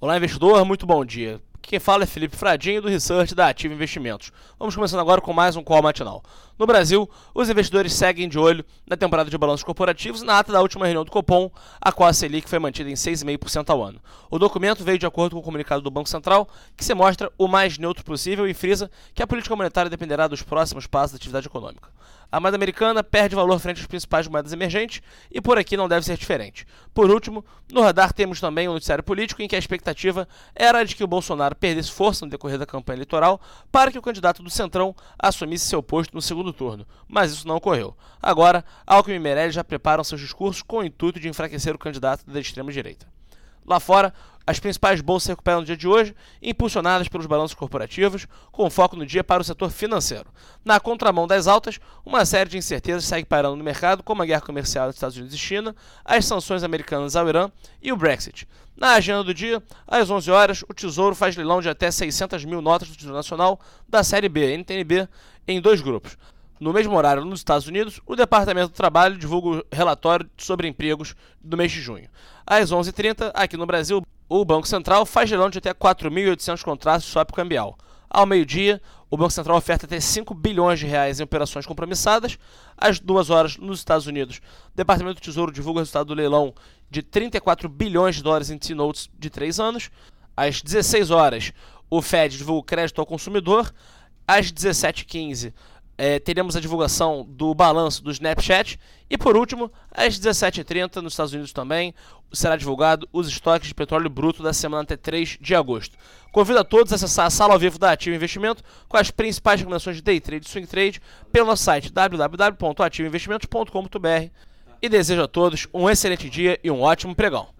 Olá, investidor, muito bom dia. Quem fala é Felipe Fradinho, do Research da Ativa Investimentos. Vamos começando agora com mais um call matinal. No Brasil, os investidores seguem de olho na temporada de balanços corporativos na ata da última reunião do Copom, a qual a Selic foi mantida em 6,5% ao ano. O documento veio de acordo com o comunicado do Banco Central, que se mostra o mais neutro possível e frisa que a política monetária dependerá dos próximos passos da atividade econômica. A moeda americana perde valor frente às principais moedas emergentes e por aqui não deve ser diferente. Por último, no radar temos também um noticiário político em que a expectativa era de que o Bolsonaro perdesse força no decorrer da campanha eleitoral para que o candidato do Centrão assumisse seu posto no segundo turno, mas isso não ocorreu. Agora, Alckmin e Meirelles já preparam seus discursos com o intuito de enfraquecer o candidato da extrema-direita. Lá fora, as principais bolsas recuperam no dia de hoje, impulsionadas pelos balanços corporativos, com foco no dia para o setor financeiro. Na contramão das altas, uma série de incertezas segue pairando no mercado, como a guerra comercial dos Estados Unidos e China, as sanções americanas ao Irã e o Brexit. Na agenda do dia, às 11 horas, o Tesouro faz leilão de até 600 mil notas do Tesouro Nacional da Série B, NTNB, em dois grupos. No mesmo horário, nos Estados Unidos, o Departamento do Trabalho divulga o relatório sobre empregos do mês de junho. Às 11h30, aqui no Brasil, o Banco Central faz leilão de até 4.800 contratos de swap cambial. Ao meio-dia, o Banco Central oferta até 5 bilhões de reais em operações compromissadas. Às duas horas, nos Estados Unidos, o Departamento do Tesouro divulga o resultado do leilão de 34 bilhões de dólares em T-Notes de 3 anos. Às 16 horas, o Fed divulga o crédito ao consumidor. Às 17h15, é, teremos a divulgação do balanço do Snapchat. E por último, às 17h30, nos Estados Unidos também, será divulgado os estoques de petróleo bruto da semana até 3 de agosto. Convido a todos a acessar a sala ao vivo da Ativo Investimento com as principais recomendações de day trade e swing trade pelo nosso site www.ativoinvestimentos.com.br e desejo a todos um excelente dia e um ótimo pregão.